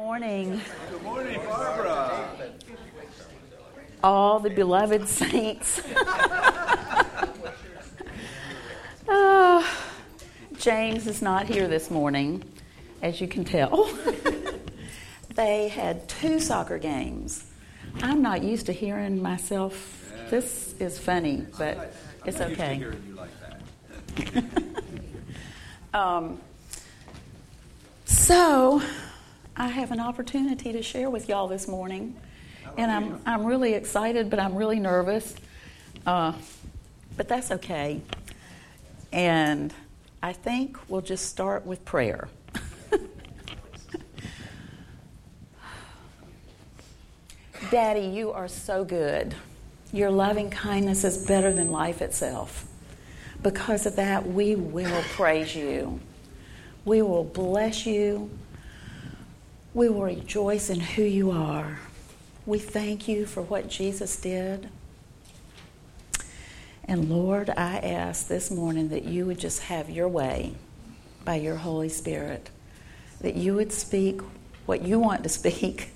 morning. Good morning, Barbara. All the beloved saints. oh, James is not here this morning, as you can tell. they had two soccer games. I'm not used to hearing myself. This is funny, but it's okay. Used to hearing you like. Um, so, I have an opportunity to share with y'all this morning, and I'm I'm really excited, but I'm really nervous. Uh, but that's okay. And I think we'll just start with prayer. Daddy, you are so good. Your loving kindness is better than life itself. Because of that, we will praise you. We will bless you. We will rejoice in who you are. We thank you for what Jesus did. And Lord, I ask this morning that you would just have your way by your Holy Spirit, that you would speak what you want to speak,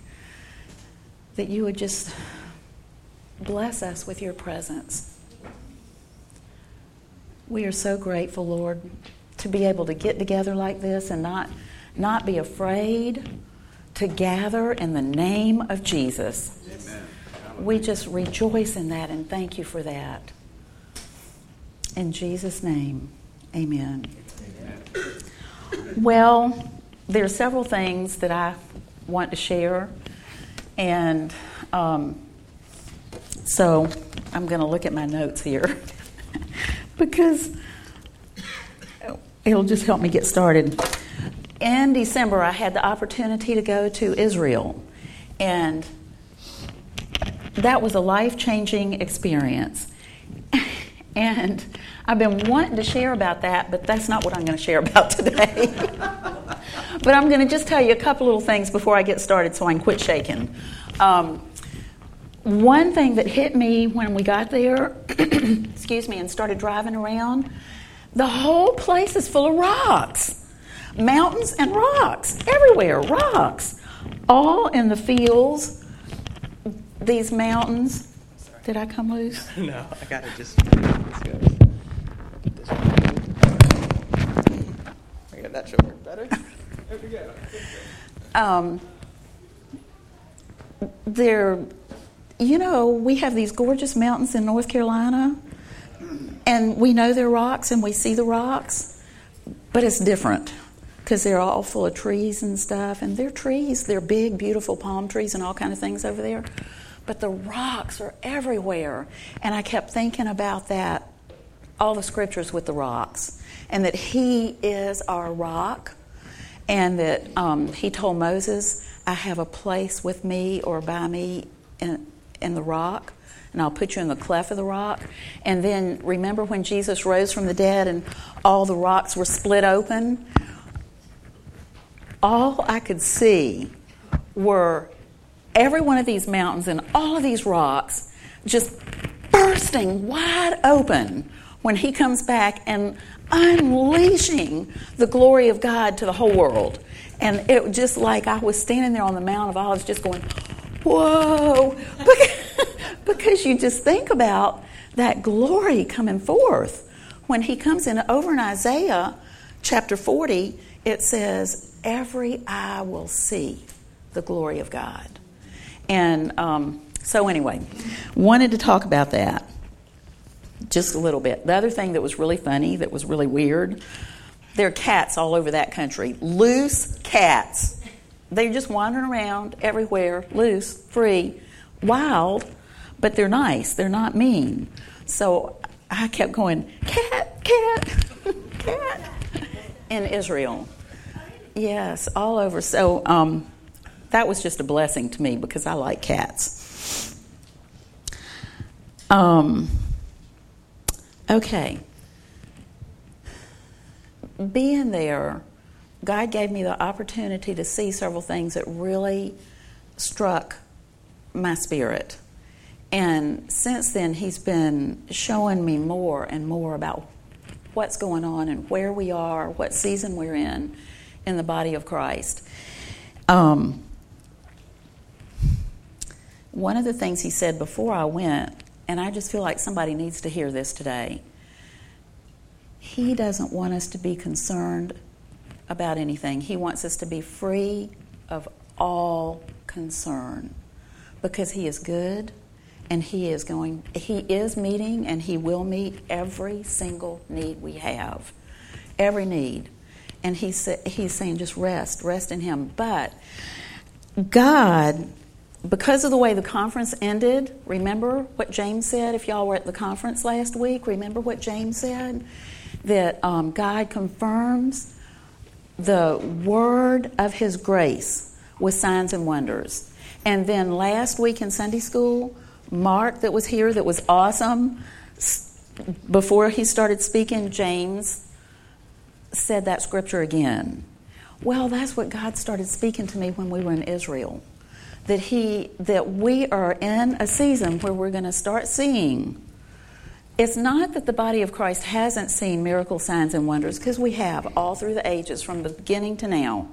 that you would just bless us with your presence. We are so grateful, Lord, to be able to get together like this and not, not be afraid to gather in the name of Jesus. Amen. We just rejoice in that and thank you for that. In Jesus' name, amen. Well, there are several things that I want to share, and um, so I'm going to look at my notes here because it'll just help me get started. In December, I had the opportunity to go to Israel, and that was a life changing experience. And I've been wanting to share about that, but that's not what I'm going to share about today. but I'm going to just tell you a couple little things before I get started so I can quit shaking. Um, one thing that hit me when we got there, excuse me, and started driving around, the whole place is full of rocks. Mountains and rocks. Everywhere, rocks. All in the fields. These mountains. Did I come loose? No, I gotta just. This goes. Get this one. Okay, that should work better. There we go. um, they're, you know, we have these gorgeous mountains in North Carolina, and we know they're rocks and we see the rocks, but it's different because they're all full of trees and stuff, and they're trees, they're big, beautiful palm trees and all kind of things over there, but the rocks are everywhere, and I kept thinking about that, all the scriptures with the rocks, and that He is our rock and that um, he told Moses, I have a place with me or by me in, in the rock, and I'll put you in the cleft of the rock. And then remember when Jesus rose from the dead and all the rocks were split open? All I could see were every one of these mountains and all of these rocks just bursting wide open when he comes back and unleashing the glory of God to the whole world. And it just like I was standing there on the Mount of Olives just going, whoa, because you just think about that glory coming forth. When he comes in over in Isaiah chapter 40, it says, Every eye will see the glory of God. And um, so, anyway, wanted to talk about that just a little bit. The other thing that was really funny, that was really weird, there are cats all over that country. Loose cats. They're just wandering around everywhere, loose, free, wild, but they're nice. They're not mean. So I kept going, cat, cat, cat, in Israel. Yes, all over. So um, that was just a blessing to me because I like cats. Um, okay. Being there, God gave me the opportunity to see several things that really struck my spirit. And since then, He's been showing me more and more about what's going on and where we are, what season we're in in the body of Christ. Um, one of the things he said before I went, and I just feel like somebody needs to hear this today. He doesn't want us to be concerned about anything. He wants us to be free of all concern because he is good and he is going he is meeting and he will meet every single need we have. Every need. And he's he's saying just rest, rest in him. But God because of the way the conference ended, remember what James said if y'all were at the conference last week? Remember what James said? That um, God confirms the word of his grace with signs and wonders. And then last week in Sunday school, Mark, that was here, that was awesome, before he started speaking, James said that scripture again. Well, that's what God started speaking to me when we were in Israel. That he that we are in a season where we're going to start seeing it's not that the body of Christ hasn't seen miracle signs and wonders because we have all through the ages from the beginning to now.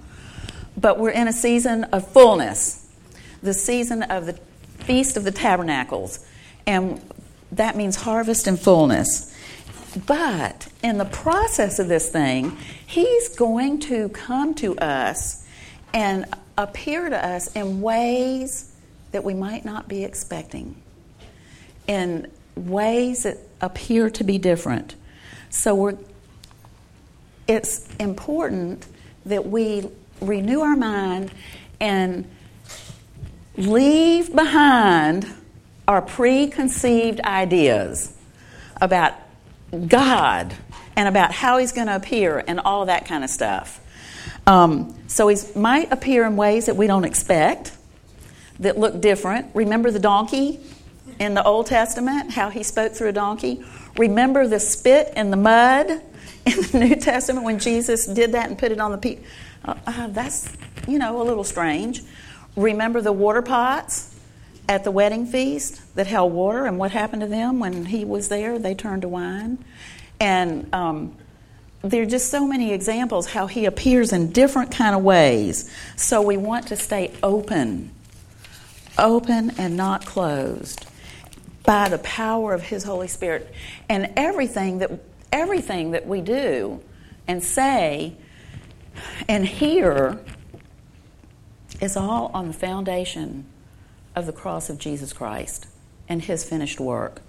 But we're in a season of fullness. The season of the Feast of the Tabernacles. And that means harvest and fullness. But in the process of this thing, he's going to come to us and appear to us in ways that we might not be expecting, in ways that appear to be different. So we're, it's important that we renew our mind and leave behind our preconceived ideas about God and about how He's going to appear and all of that kind of stuff. Um, so He might appear in ways that we don't expect, that look different. Remember the donkey in the Old Testament, how He spoke through a donkey? Remember the spit in the mud in the New Testament when Jesus did that and put it on the people? Uh, uh, that's, you know, a little strange. Remember the water pots at the wedding feast that held water and what happened to them when he was there? They turned to wine. And um, there are just so many examples how he appears in different kind of ways. So we want to stay open, open and not closed by the power of his Holy Spirit. And everything that everything that we do and say and hear is all on the foundation of the cross of Jesus Christ and his finished work.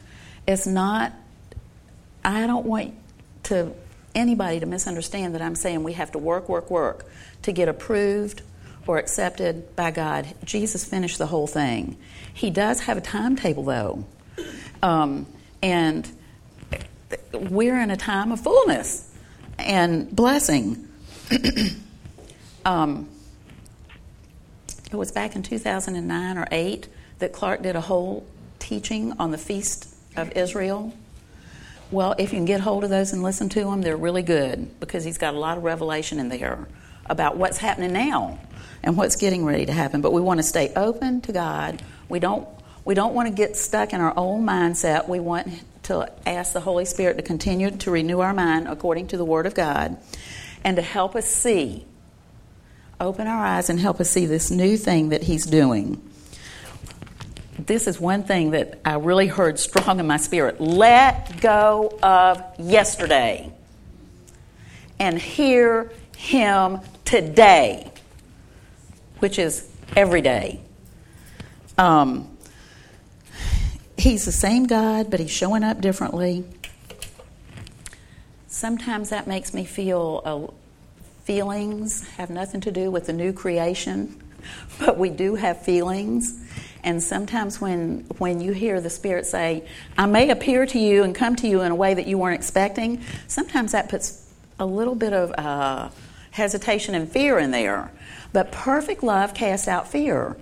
It's not, I don't want to anybody to misunderstand that I'm saying we have to work, work, work to get approved or accepted by God. Jesus finished the whole thing. He does have a timetable, though. Um, and we're in a time of fullness and blessing. um, it was back in 2009 or 8 that Clark did a whole teaching on the Feast of Israel. Well, if you can get hold of those and listen to them, they're really good because he's got a lot of revelation in there about what's happening now and what's getting ready to happen. But we want to stay open to God. We don't we don't want to get stuck in our old mindset. We want to ask the Holy Spirit to continue to renew our mind according to the Word of God and to help us see open our eyes and help us see this new thing that He's doing. This is one thing that I really heard strong in my spirit. Let go of yesterday and hear Him today, which is every day. Um, he's the same God, but He's showing up differently. Sometimes that makes me feel feelings have nothing to do with the new creation, but we do have feelings. And sometimes when, when you hear the Spirit say, I may appear to you and come to you in a way that you weren't expecting, sometimes that puts a little bit of uh, hesitation and fear in there. But perfect love casts out fear.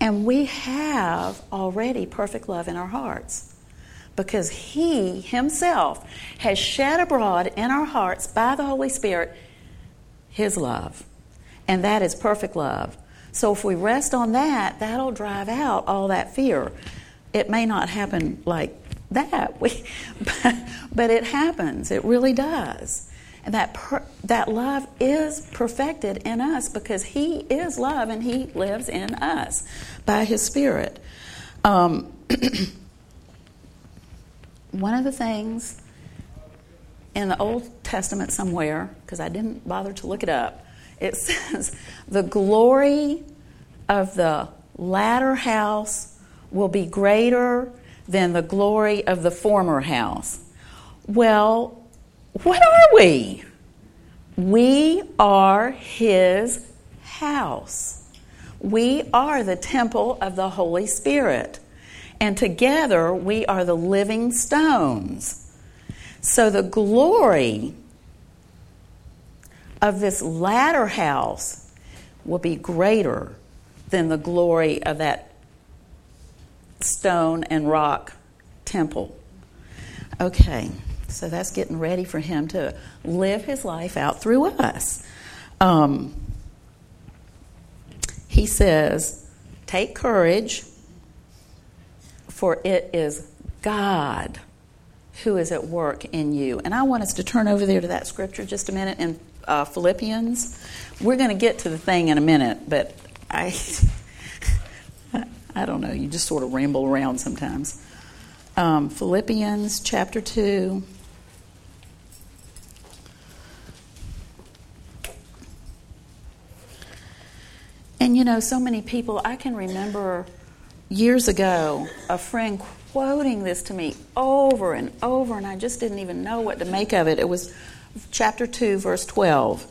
And we have already perfect love in our hearts because He Himself has shed abroad in our hearts by the Holy Spirit His love. And that is perfect love. So if we rest on that, that'll drive out all that fear. It may not happen like that, we, but, but it happens. It really does. And that per, that love is perfected in us because He is love and He lives in us by His Spirit. Um, one of the things in the Old Testament somewhere, because I didn't bother to look it up, it says, The glory of the latter house will be greater than the glory of the former house. Well, what are we? We are His house. We are the temple of the Holy Spirit. And together we are the living stones. So the glory of this latter house will be greater than the glory of that stone and rock temple. Okay, so that's getting ready for him to live his life out through us. Um, he says, Take courage, for it is God who is at work in you. And I want us to turn over there to that scripture just a minute in uh, Philippians. We're going to get to the thing in a minute, but I, I don't know. You just sort of ramble around sometimes. Um, Philippians chapter two. And you know, so many people, I can remember years ago a friend quoting this to me over and over, and I just didn't even know what to make of it. It was chapter 2, verse 12.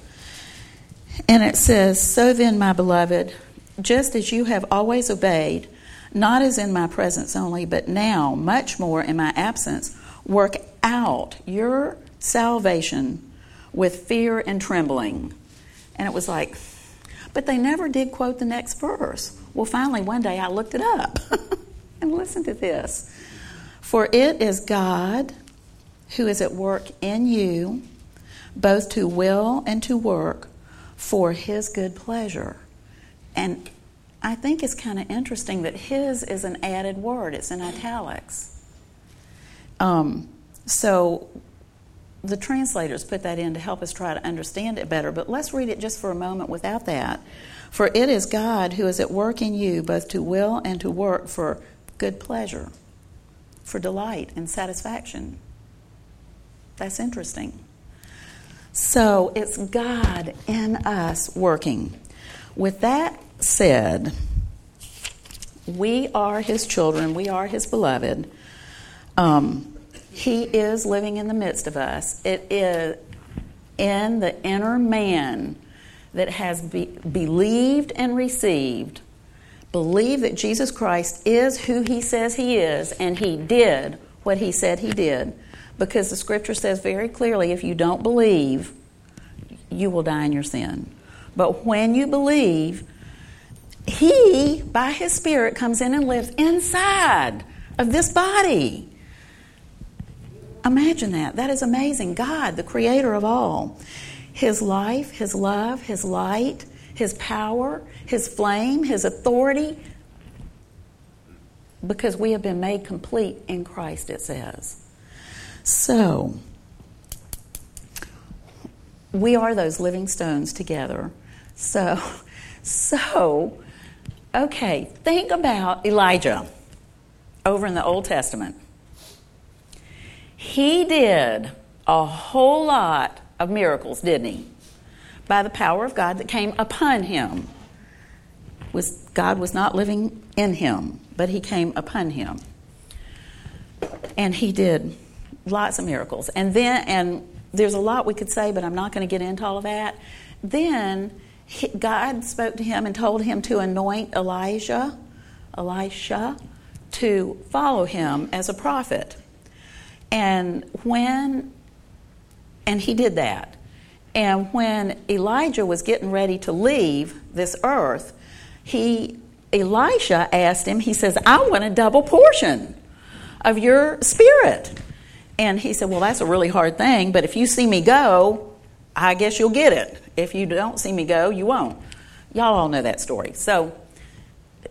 And it says, So then, my beloved, just as you have always obeyed, not as in my presence only, but now, much more in my absence, work out your salvation with fear and trembling. And it was like, but they never did quote the next verse. Well, finally, one day I looked it up. And listen to this For it is God who is at work in you, both to will and to work for his good pleasure. And I think it's kind of interesting that his is an added word, it's in italics. Um, so the translators put that in to help us try to understand it better, but let's read it just for a moment without that. For it is God who is at work in you, both to will and to work for good pleasure, for delight and satisfaction. That's interesting. So it's God in us working. With that said, we are His children, we are His beloved. Um, he is living in the midst of us. It is in the inner man that has be, believed and received believe that Jesus Christ is who he says he is, and he did what he said he did. Because the scripture says very clearly if you don't believe, you will die in your sin. But when you believe, he, by his Spirit, comes in and lives inside of this body. Imagine that. That is amazing. God, the creator of all. His life, His love, His light, His power, his flame, His authority, because we have been made complete in Christ, it says. So, we are those living stones together. So, so, okay, think about Elijah over in the Old Testament. He did a whole lot of miracles, didn't he? By the power of God that came upon him was God was not living in him, but he came upon him. And he did lots of miracles. And then and there's a lot we could say, but I'm not going to get into all of that. Then he, God spoke to him and told him to anoint Elijah, Elisha, to follow him as a prophet. And when and he did that. And when Elijah was getting ready to leave this earth, he Elisha asked him, he says, I want a double portion of your spirit. And he said, Well, that's a really hard thing, but if you see me go, I guess you'll get it. If you don't see me go, you won't. Y'all all know that story. So,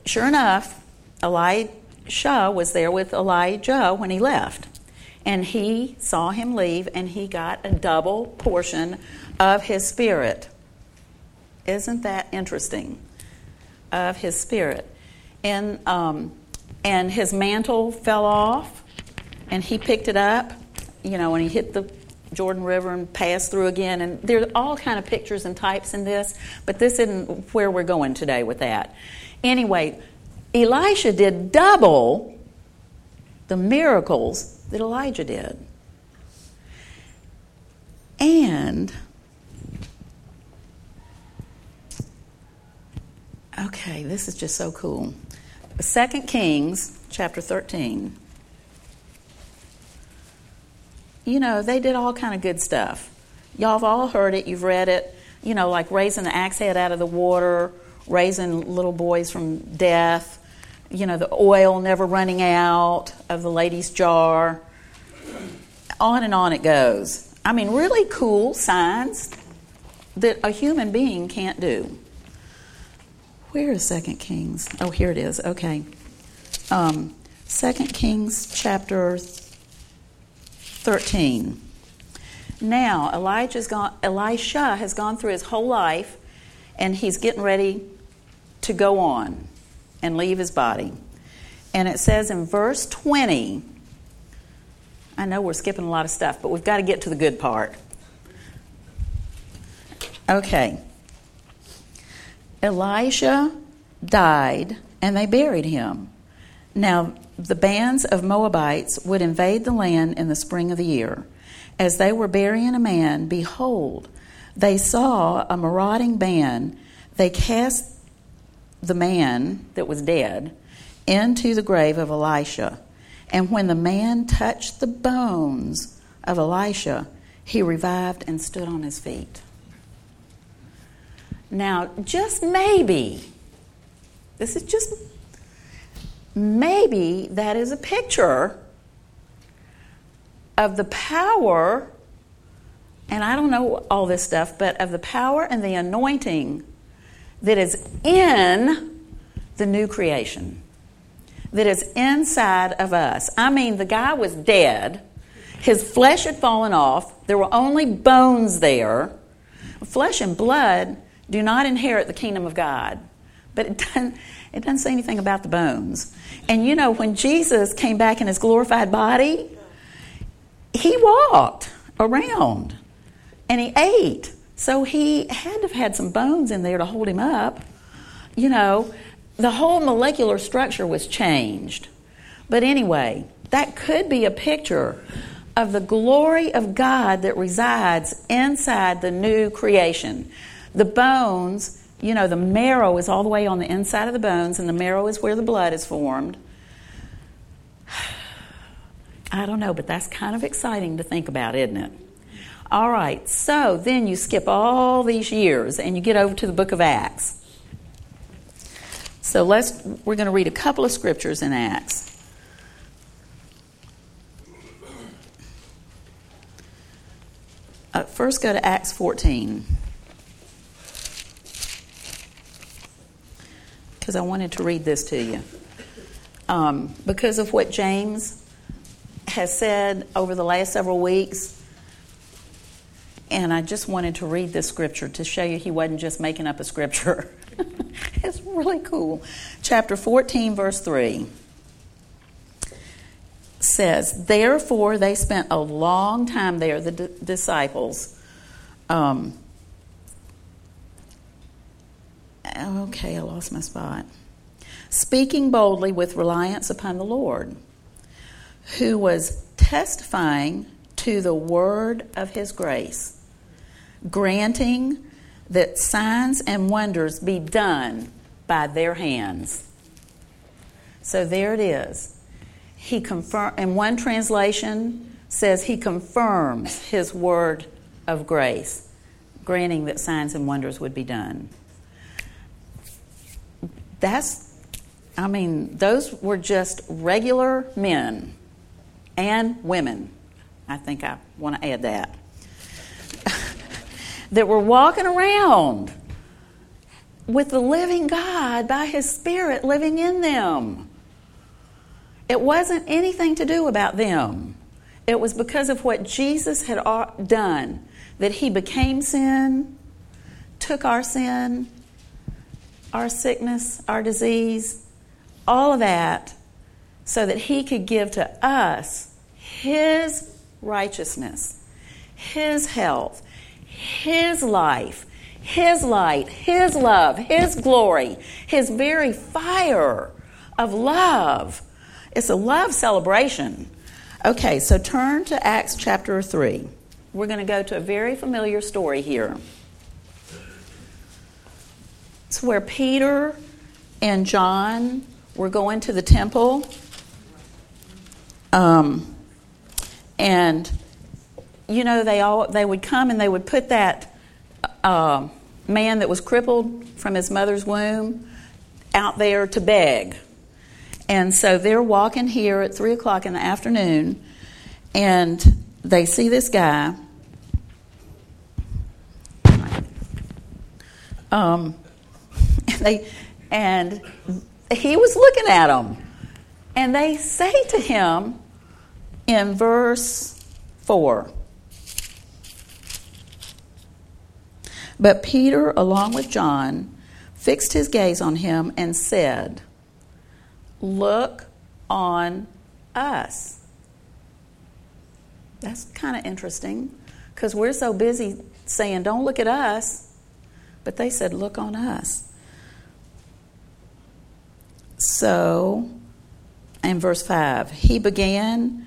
sure enough, Elisha was there with Elijah when he left. And he saw him leave, and he got a double portion of his spirit. Isn't that interesting? Of his spirit. And, um, and his mantle fell off, and he picked it up, you know, and he hit the Jordan River and passed through again. And there are all kind of pictures and types in this, but this isn't where we're going today with that. Anyway, Elisha did double the miracles that Elijah did. And okay, this is just so cool. Second Kings chapter 13 you know, they did all kind of good stuff. Y'all have all heard it, you've read it, you know, like raising the axe head out of the water, raising little boys from death, you know, the oil never running out of the lady's jar. On and on it goes. I mean, really cool signs that a human being can't do. Where is Second Kings? Oh, here it is. Okay. Um, Second Kings chapter 13. Now, Elijah's gone, Elisha has gone through his whole life and he's getting ready to go on and leave his body. And it says in verse 20, I know we're skipping a lot of stuff, but we've got to get to the good part. Okay. Elijah died and they buried him. Now, the bands of Moabites would invade the land in the spring of the year. As they were burying a man, behold, they saw a marauding band. They cast the man that was dead into the grave of Elisha. And when the man touched the bones of Elisha, he revived and stood on his feet. Now, just maybe, this is just maybe that is a picture of the power, and I don't know all this stuff, but of the power and the anointing that is in the new creation, that is inside of us. I mean, the guy was dead, his flesh had fallen off, there were only bones there. Flesh and blood do not inherit the kingdom of God. But it doesn't, it doesn't say anything about the bones. And you know, when Jesus came back in his glorified body, he walked around and he ate. So he had to have had some bones in there to hold him up. You know, the whole molecular structure was changed. But anyway, that could be a picture of the glory of God that resides inside the new creation. The bones you know, the marrow is all the way on the inside of the bones, and the marrow is where the blood is formed. I don't know, but that's kind of exciting to think about, isn't it? All right, so then you skip all these years and you get over to the book of Acts. So let's we're going to read a couple of scriptures in Acts. Uh, first, go to Acts 14. because I wanted to read this to you. Um, because of what James has said over the last several weeks, and I just wanted to read this scripture to show you he wasn't just making up a scripture. it's really cool. Chapter 14, verse 3 says, Therefore, they spent a long time there, the d- disciples. Um, Okay, I lost my spot. Speaking boldly with reliance upon the Lord, who was testifying to the word of his grace, granting that signs and wonders be done by their hands. So there it is. He confirm and one translation says he confirms his word of grace, granting that signs and wonders would be done that's, I mean, those were just regular men and women. I think I want to add that. That were walking around with the living God by His Spirit living in them. It wasn't anything to do about them. It was because of what Jesus had done that he became sin, took our sin, our sickness, our disease, all of that, so that he could give to us his righteousness, his health, his life, his light, his love, his glory, his very fire of love. It's a love celebration. Okay, so turn to Acts chapter 3. We're going to go to a very familiar story here. It's where Peter and John were going to the temple. Um, and, you know, they, all, they would come and they would put that uh, man that was crippled from his mother's womb out there to beg. And so they're walking here at 3 o'clock in the afternoon, and they see this guy. Um, and they and he was looking at them, and they say to him in verse four. But Peter, along with John, fixed his gaze on him and said, look on us. That's kind of interesting because we're so busy saying, don't look at us, but they said, look on us. So, in verse 5, he began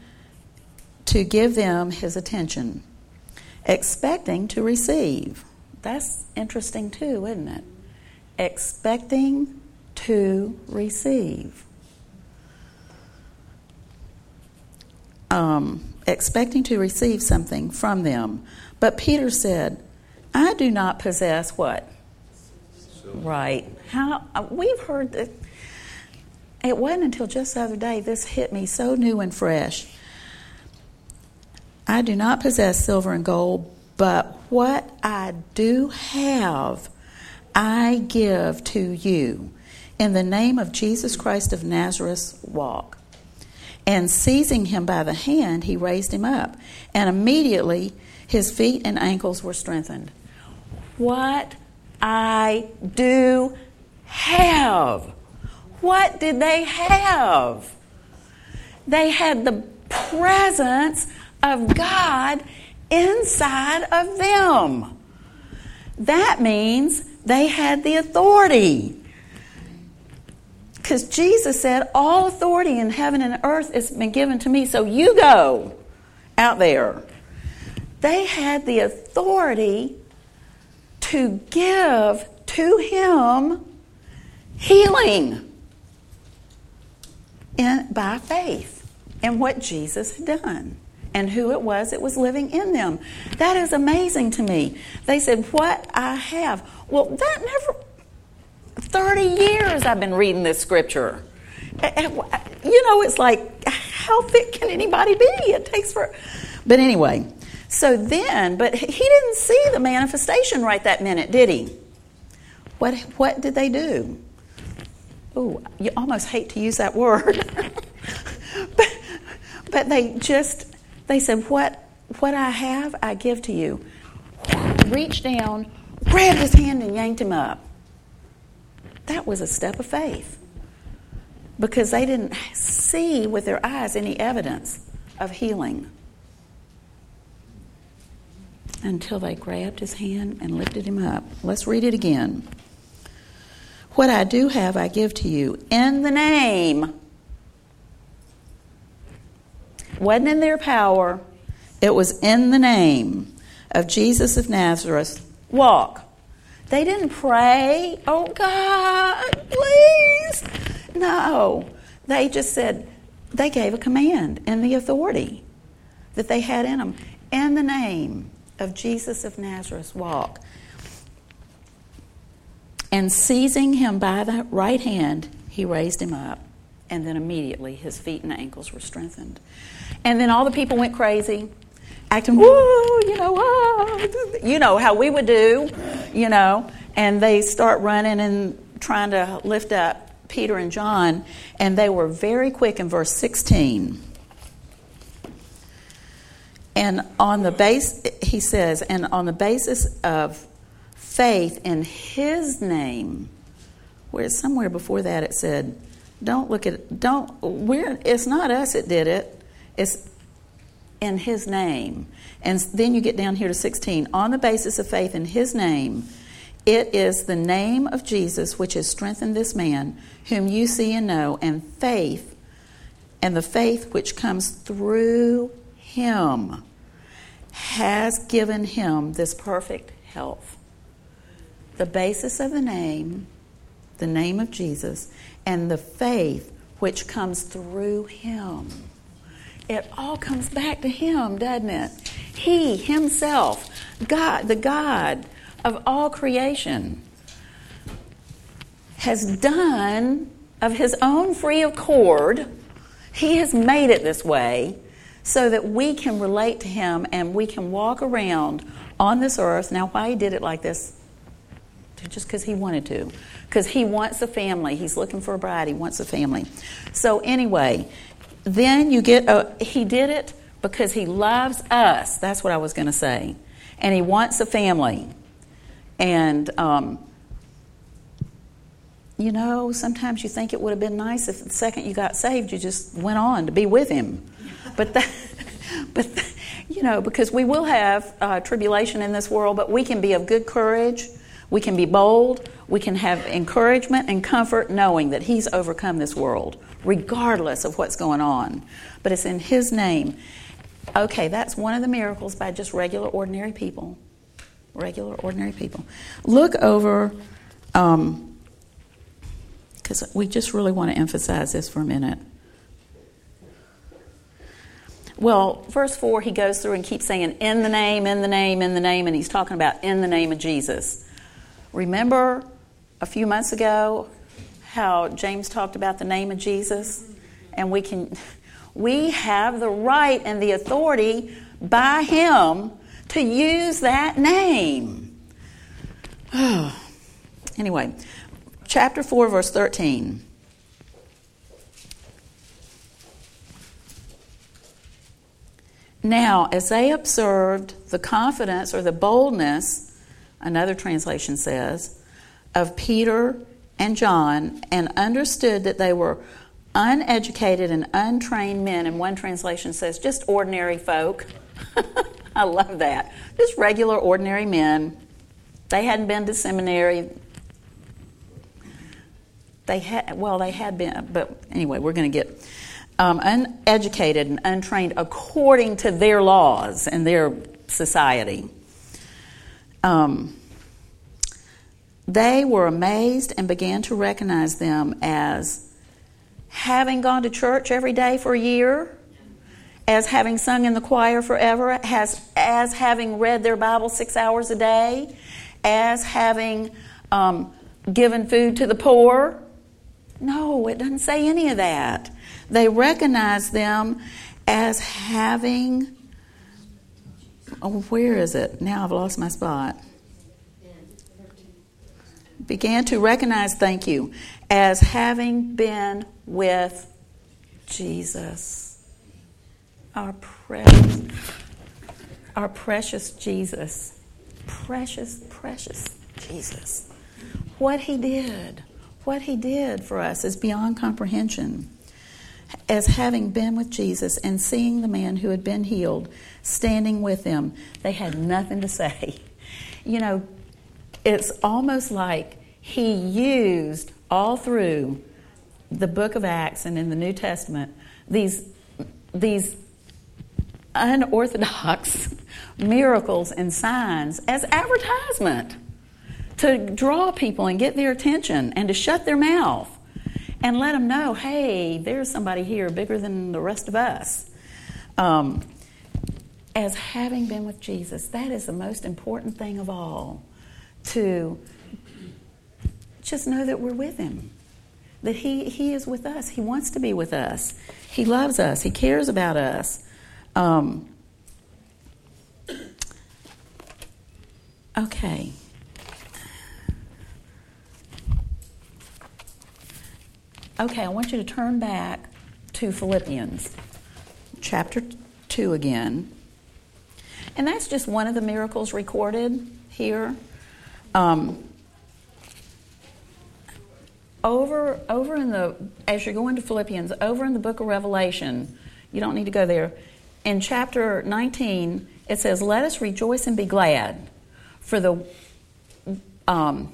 to give them his attention, expecting to receive. That's interesting too, isn't it? Expecting to receive. um, expecting to receive something from them. But Peter said, I do not possess what? Right. How uh, we've heard that. It wasn't until just the other day this hit me so new and fresh. I do not possess silver and gold, but what I do have, I give to you. In the name of Jesus Christ of Nazareth, walk. And seizing him by the hand, he raised him up. And immediately his feet and ankles were strengthened. What I do have. What did they have? They had the presence of God inside of them. That means they had the authority. Because Jesus said, All authority in heaven and earth has been given to me, so you go out there. They had the authority to give to him healing in, by faith in what Jesus had done and who it was that was living in them. That is amazing to me. They said, What I have. Well, that never 30 years I've been reading this scripture. You know, it's like, how thick can anybody be? It takes for. But anyway, so then, but he didn't see the manifestation right that minute, did he? What, what did they do? Oh, you almost hate to use that word. but, but they just, they said, what, what I have, I give to you. Reached down, grabbed his hand, and yanked him up. That was a step of faith because they didn't see with their eyes any evidence of healing until they grabbed his hand and lifted him up. Let's read it again. What I do have, I give to you in the name. Wasn't in their power, it was in the name of Jesus of Nazareth. Walk. They didn't pray, oh God, please. No. They just said, they gave a command and the authority that they had in them. In the name of Jesus of Nazareth, walk. And seizing him by the right hand, he raised him up. And then immediately his feet and ankles were strengthened. And then all the people went crazy acting, woo, you know, ah, you know how we would do, you know, and they start running and trying to lift up Peter and John, and they were very quick in verse 16. And on the base, he says, and on the basis of faith in his name, where somewhere before that it said, don't look at, don't, we're, it's not us that did it, it's in his name. And then you get down here to 16. On the basis of faith in his name, it is the name of Jesus which has strengthened this man, whom you see and know, and faith, and the faith which comes through him has given him this perfect health. The basis of the name, the name of Jesus, and the faith which comes through him. It all comes back to him, doesn't it? He himself, God, the God of all creation, has done of his own free accord, he has made it this way so that we can relate to him and we can walk around on this earth. Now, why he did it like this? Just because he wanted to. Because he wants a family. He's looking for a bride. He wants a family. So, anyway, then you get, a, he did it because he loves us. That's what I was going to say. And he wants a family. And, um, you know, sometimes you think it would have been nice if the second you got saved, you just went on to be with him. But that, but you know, because we will have uh, tribulation in this world, but we can be of good courage. We can be bold. We can have encouragement and comfort knowing that He's overcome this world, regardless of what's going on. But it's in His name. Okay, that's one of the miracles by just regular, ordinary people. Regular, ordinary people. Look over, because um, we just really want to emphasize this for a minute. Well, verse 4, he goes through and keeps saying, in the name, in the name, in the name, and he's talking about in the name of Jesus. Remember a few months ago how James talked about the name of Jesus? And we can, we have the right and the authority by him to use that name. Oh. anyway, chapter 4, verse 13. Now, as they observed the confidence or the boldness, another translation says, of Peter and John, and understood that they were uneducated and untrained men, and one translation says just ordinary folk. I love that. Just regular, ordinary men. They hadn't been to seminary. They had, well, they had been, but anyway, we're going to get um, uneducated and untrained according to their laws and their society. Um, they were amazed and began to recognize them as having gone to church every day for a year, as having sung in the choir forever, as, as having read their Bible six hours a day, as having um, given food to the poor. No, it doesn't say any of that. They recognize them as having. Oh, where is it? Now I've lost my spot. Began to recognize, thank you, as having been with Jesus. Our precious, our precious Jesus. Precious, precious Jesus. What he did, what he did for us is beyond comprehension as having been with Jesus and seeing the man who had been healed standing with them, they had nothing to say. You know, it's almost like he used all through the book of Acts and in the New Testament these, these unorthodox miracles and signs as advertisement to draw people and get their attention and to shut their mouth and let them know, hey, there's somebody here bigger than the rest of us. Um, as having been with Jesus, that is the most important thing of all to just know that we're with Him, that He, he is with us. He wants to be with us, He loves us, He cares about us. Um, okay. Okay, I want you to turn back to Philippians chapter 2 again. And that's just one of the miracles recorded here. Um, over, over in the, as you're going to Philippians, over in the book of Revelation, you don't need to go there. In chapter 19, it says, Let us rejoice and be glad, for the um,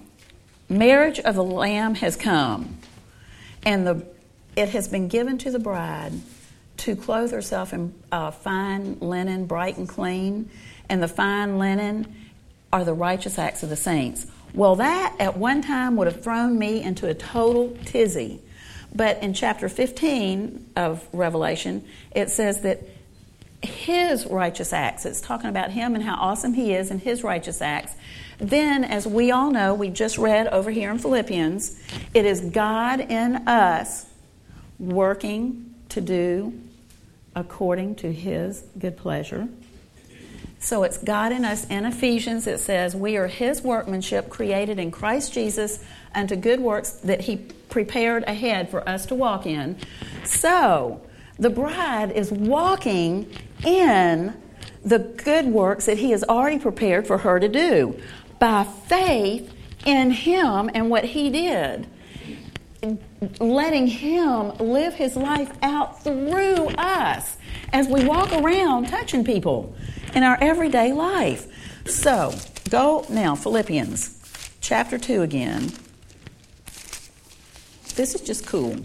marriage of the Lamb has come, and the, it has been given to the bride to clothe herself in uh, fine linen, bright and clean, and the fine linen are the righteous acts of the saints. Well, that at one time would have thrown me into a total tizzy. But in chapter 15 of Revelation, it says that his righteous acts, it's talking about him and how awesome he is and his righteous acts. Then, as we all know, we just read over here in Philippians, it is God in us working to do according to his good pleasure. So it's God in us. In Ephesians, it says, We are His workmanship created in Christ Jesus unto good works that He prepared ahead for us to walk in. So the bride is walking in the good works that He has already prepared for her to do by faith in Him and what He did. Letting Him live His life out through us as we walk around touching people in our everyday life. So, go now, Philippians chapter 2 again. This is just cool.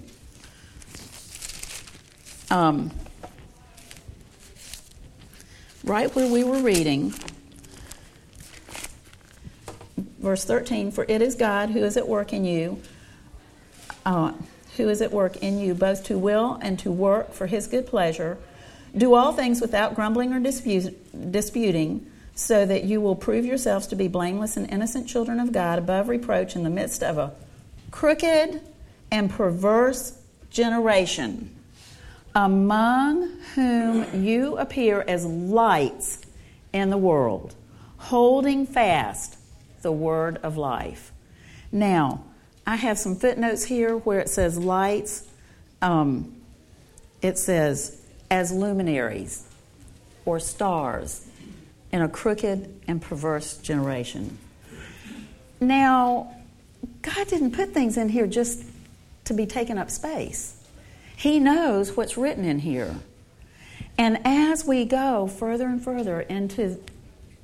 Um, right where we were reading, verse 13 For it is God who is at work in you, uh, who is at work in you, both to will and to work for his good pleasure. Do all things without grumbling or disputing, so that you will prove yourselves to be blameless and innocent children of God, above reproach in the midst of a crooked and perverse generation, among whom you appear as lights in the world, holding fast the word of life. Now, I have some footnotes here where it says lights. Um, it says as luminaries or stars in a crooked and perverse generation. Now, God didn't put things in here just to be taking up space. He knows what's written in here. And as we go further and further into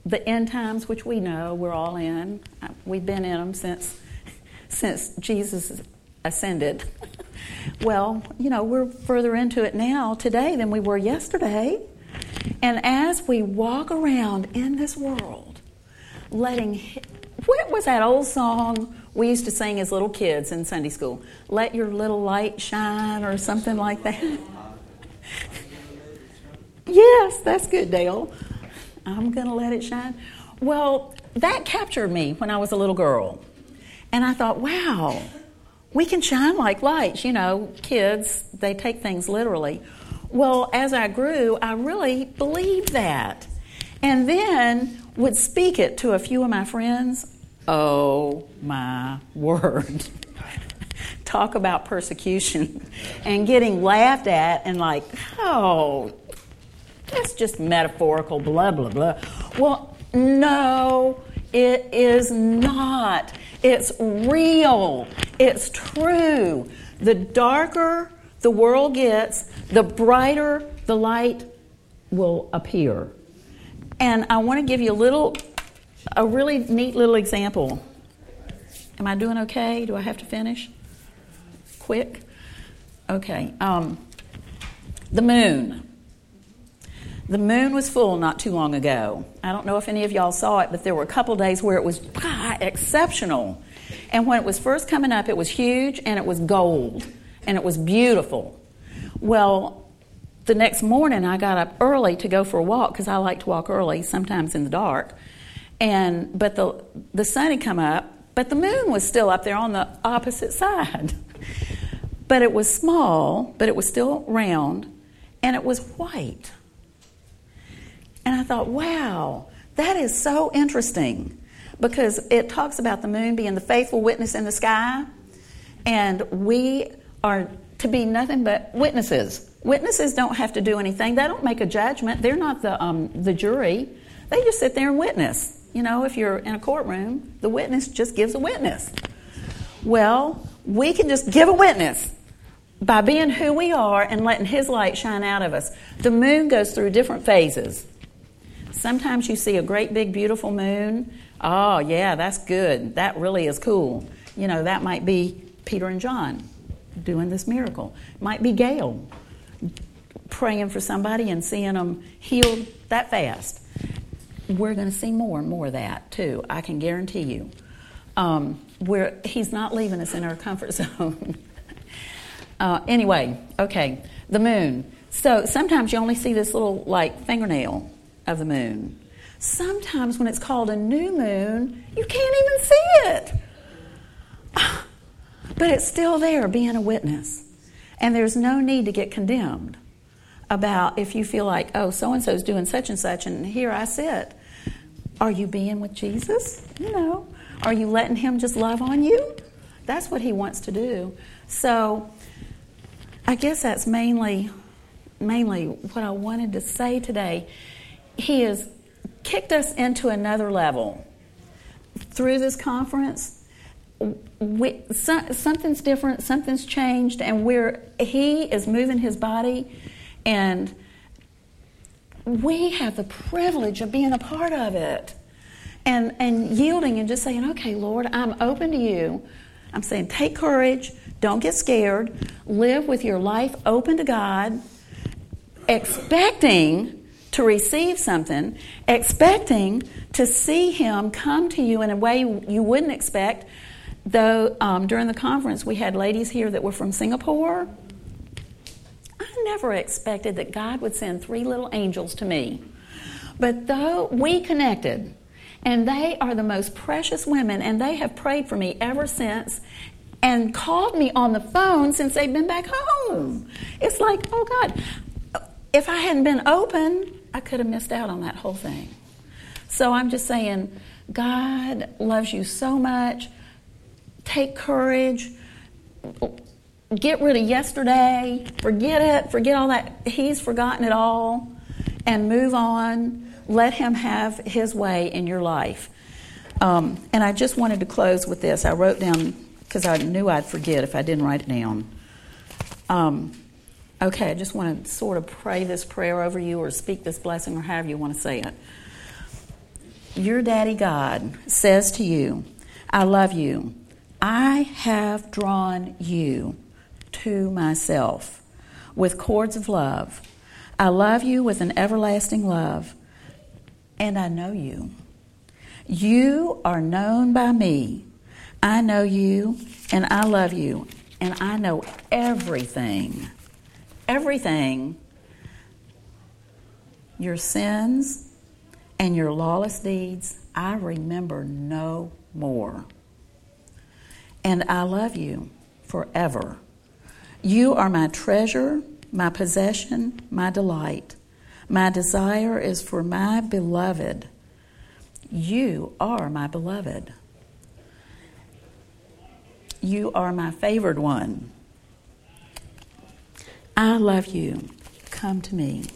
the end times, which we know we're all in, we've been in them since, since Jesus ascended. Well, you know, we're further into it now today than we were yesterday. And as we walk around in this world, letting, what was that old song we used to sing as little kids in Sunday school? Let your little light shine or something like that. yes, that's good, Dale. I'm going to let it shine. Well, that captured me when I was a little girl. And I thought, wow, we can shine like lights. You know, kids, they take things literally. Well, as I grew, I really believed that. And then would speak it to a few of my friends. Oh my word. Talk about persecution and getting laughed at and like, oh, that's just metaphorical, blah, blah, blah. Well, no, it is not. It's real. It's true. The darker the world gets, the brighter the light will appear. And I want to give you a little, a really neat little example. Am I doing okay? Do I have to finish? Quick? Okay. Um, the moon. The moon was full not too long ago. I don't know if any of y'all saw it, but there were a couple days where it was exceptional. And when it was first coming up, it was huge and it was gold and it was beautiful. Well, the next morning I got up early to go for a walk because I like to walk early, sometimes in the dark. And but the the sun had come up, but the moon was still up there on the opposite side. but it was small, but it was still round, and it was white. And I thought, wow, that is so interesting because it talks about the moon being the faithful witness in the sky, and we are to be nothing but witnesses. Witnesses don't have to do anything. They don't make a judgment. They're not the um, the jury. They just sit there and witness. You know, if you're in a courtroom, the witness just gives a witness. Well, we can just give a witness by being who we are and letting His light shine out of us. The moon goes through different phases. Sometimes you see a great big beautiful moon. Oh, yeah, that's good. That really is cool. You know, that might be Peter and John doing this miracle. Might be Gail praying for somebody and seeing them healed that fast. We're going to see more and more of that too. I can guarantee you. Um, where he's not leaving us in our comfort zone. uh, anyway, okay, the moon. So sometimes you only see this little like fingernail of the moon. Sometimes when it's called a new moon, you can't even see it. But it's still there being a witness. And there's no need to get condemned about if you feel like, oh, so and so's doing such and such, and here I sit. Are you being with Jesus? You know, are you letting Him just love on you? That's what He wants to do. So, I guess that's mainly, mainly what I wanted to say today. He has kicked us into another level through this conference. We, so, something's different, something's changed, and we're he is moving his body, and we have the privilege of being a part of it and, and yielding and just saying, okay, Lord, I'm open to you. I'm saying, take courage, don't get scared, live with your life open to God, expecting to receive something, expecting to see Him come to you in a way you wouldn't expect. Though um, during the conference, we had ladies here that were from Singapore. I never expected that God would send three little angels to me. But though we connected, and they are the most precious women, and they have prayed for me ever since and called me on the phone since they've been back home. It's like, oh God, if I hadn't been open, I could have missed out on that whole thing. So I'm just saying, God loves you so much. Take courage. Get rid of yesterday. Forget it. Forget all that. He's forgotten it all. And move on let Him have His way in your life. Um, and I just wanted to close with this. I wrote down, because I knew I'd forget if I didn't write it down. Um, okay, I just want to sort of pray this prayer over you or speak this blessing or however you want to say it. Your daddy God says to you, I love you. I have drawn you to myself with cords of love. I love you with an everlasting love and I know you. You are known by me. I know you, and I love you, and I know everything. Everything. Your sins and your lawless deeds, I remember no more. And I love you forever. You are my treasure, my possession, my delight. My desire is for my beloved. You are my beloved. You are my favored one. I love you. Come to me.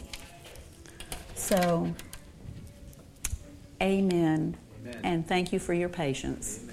So, amen. amen. And thank you for your patience.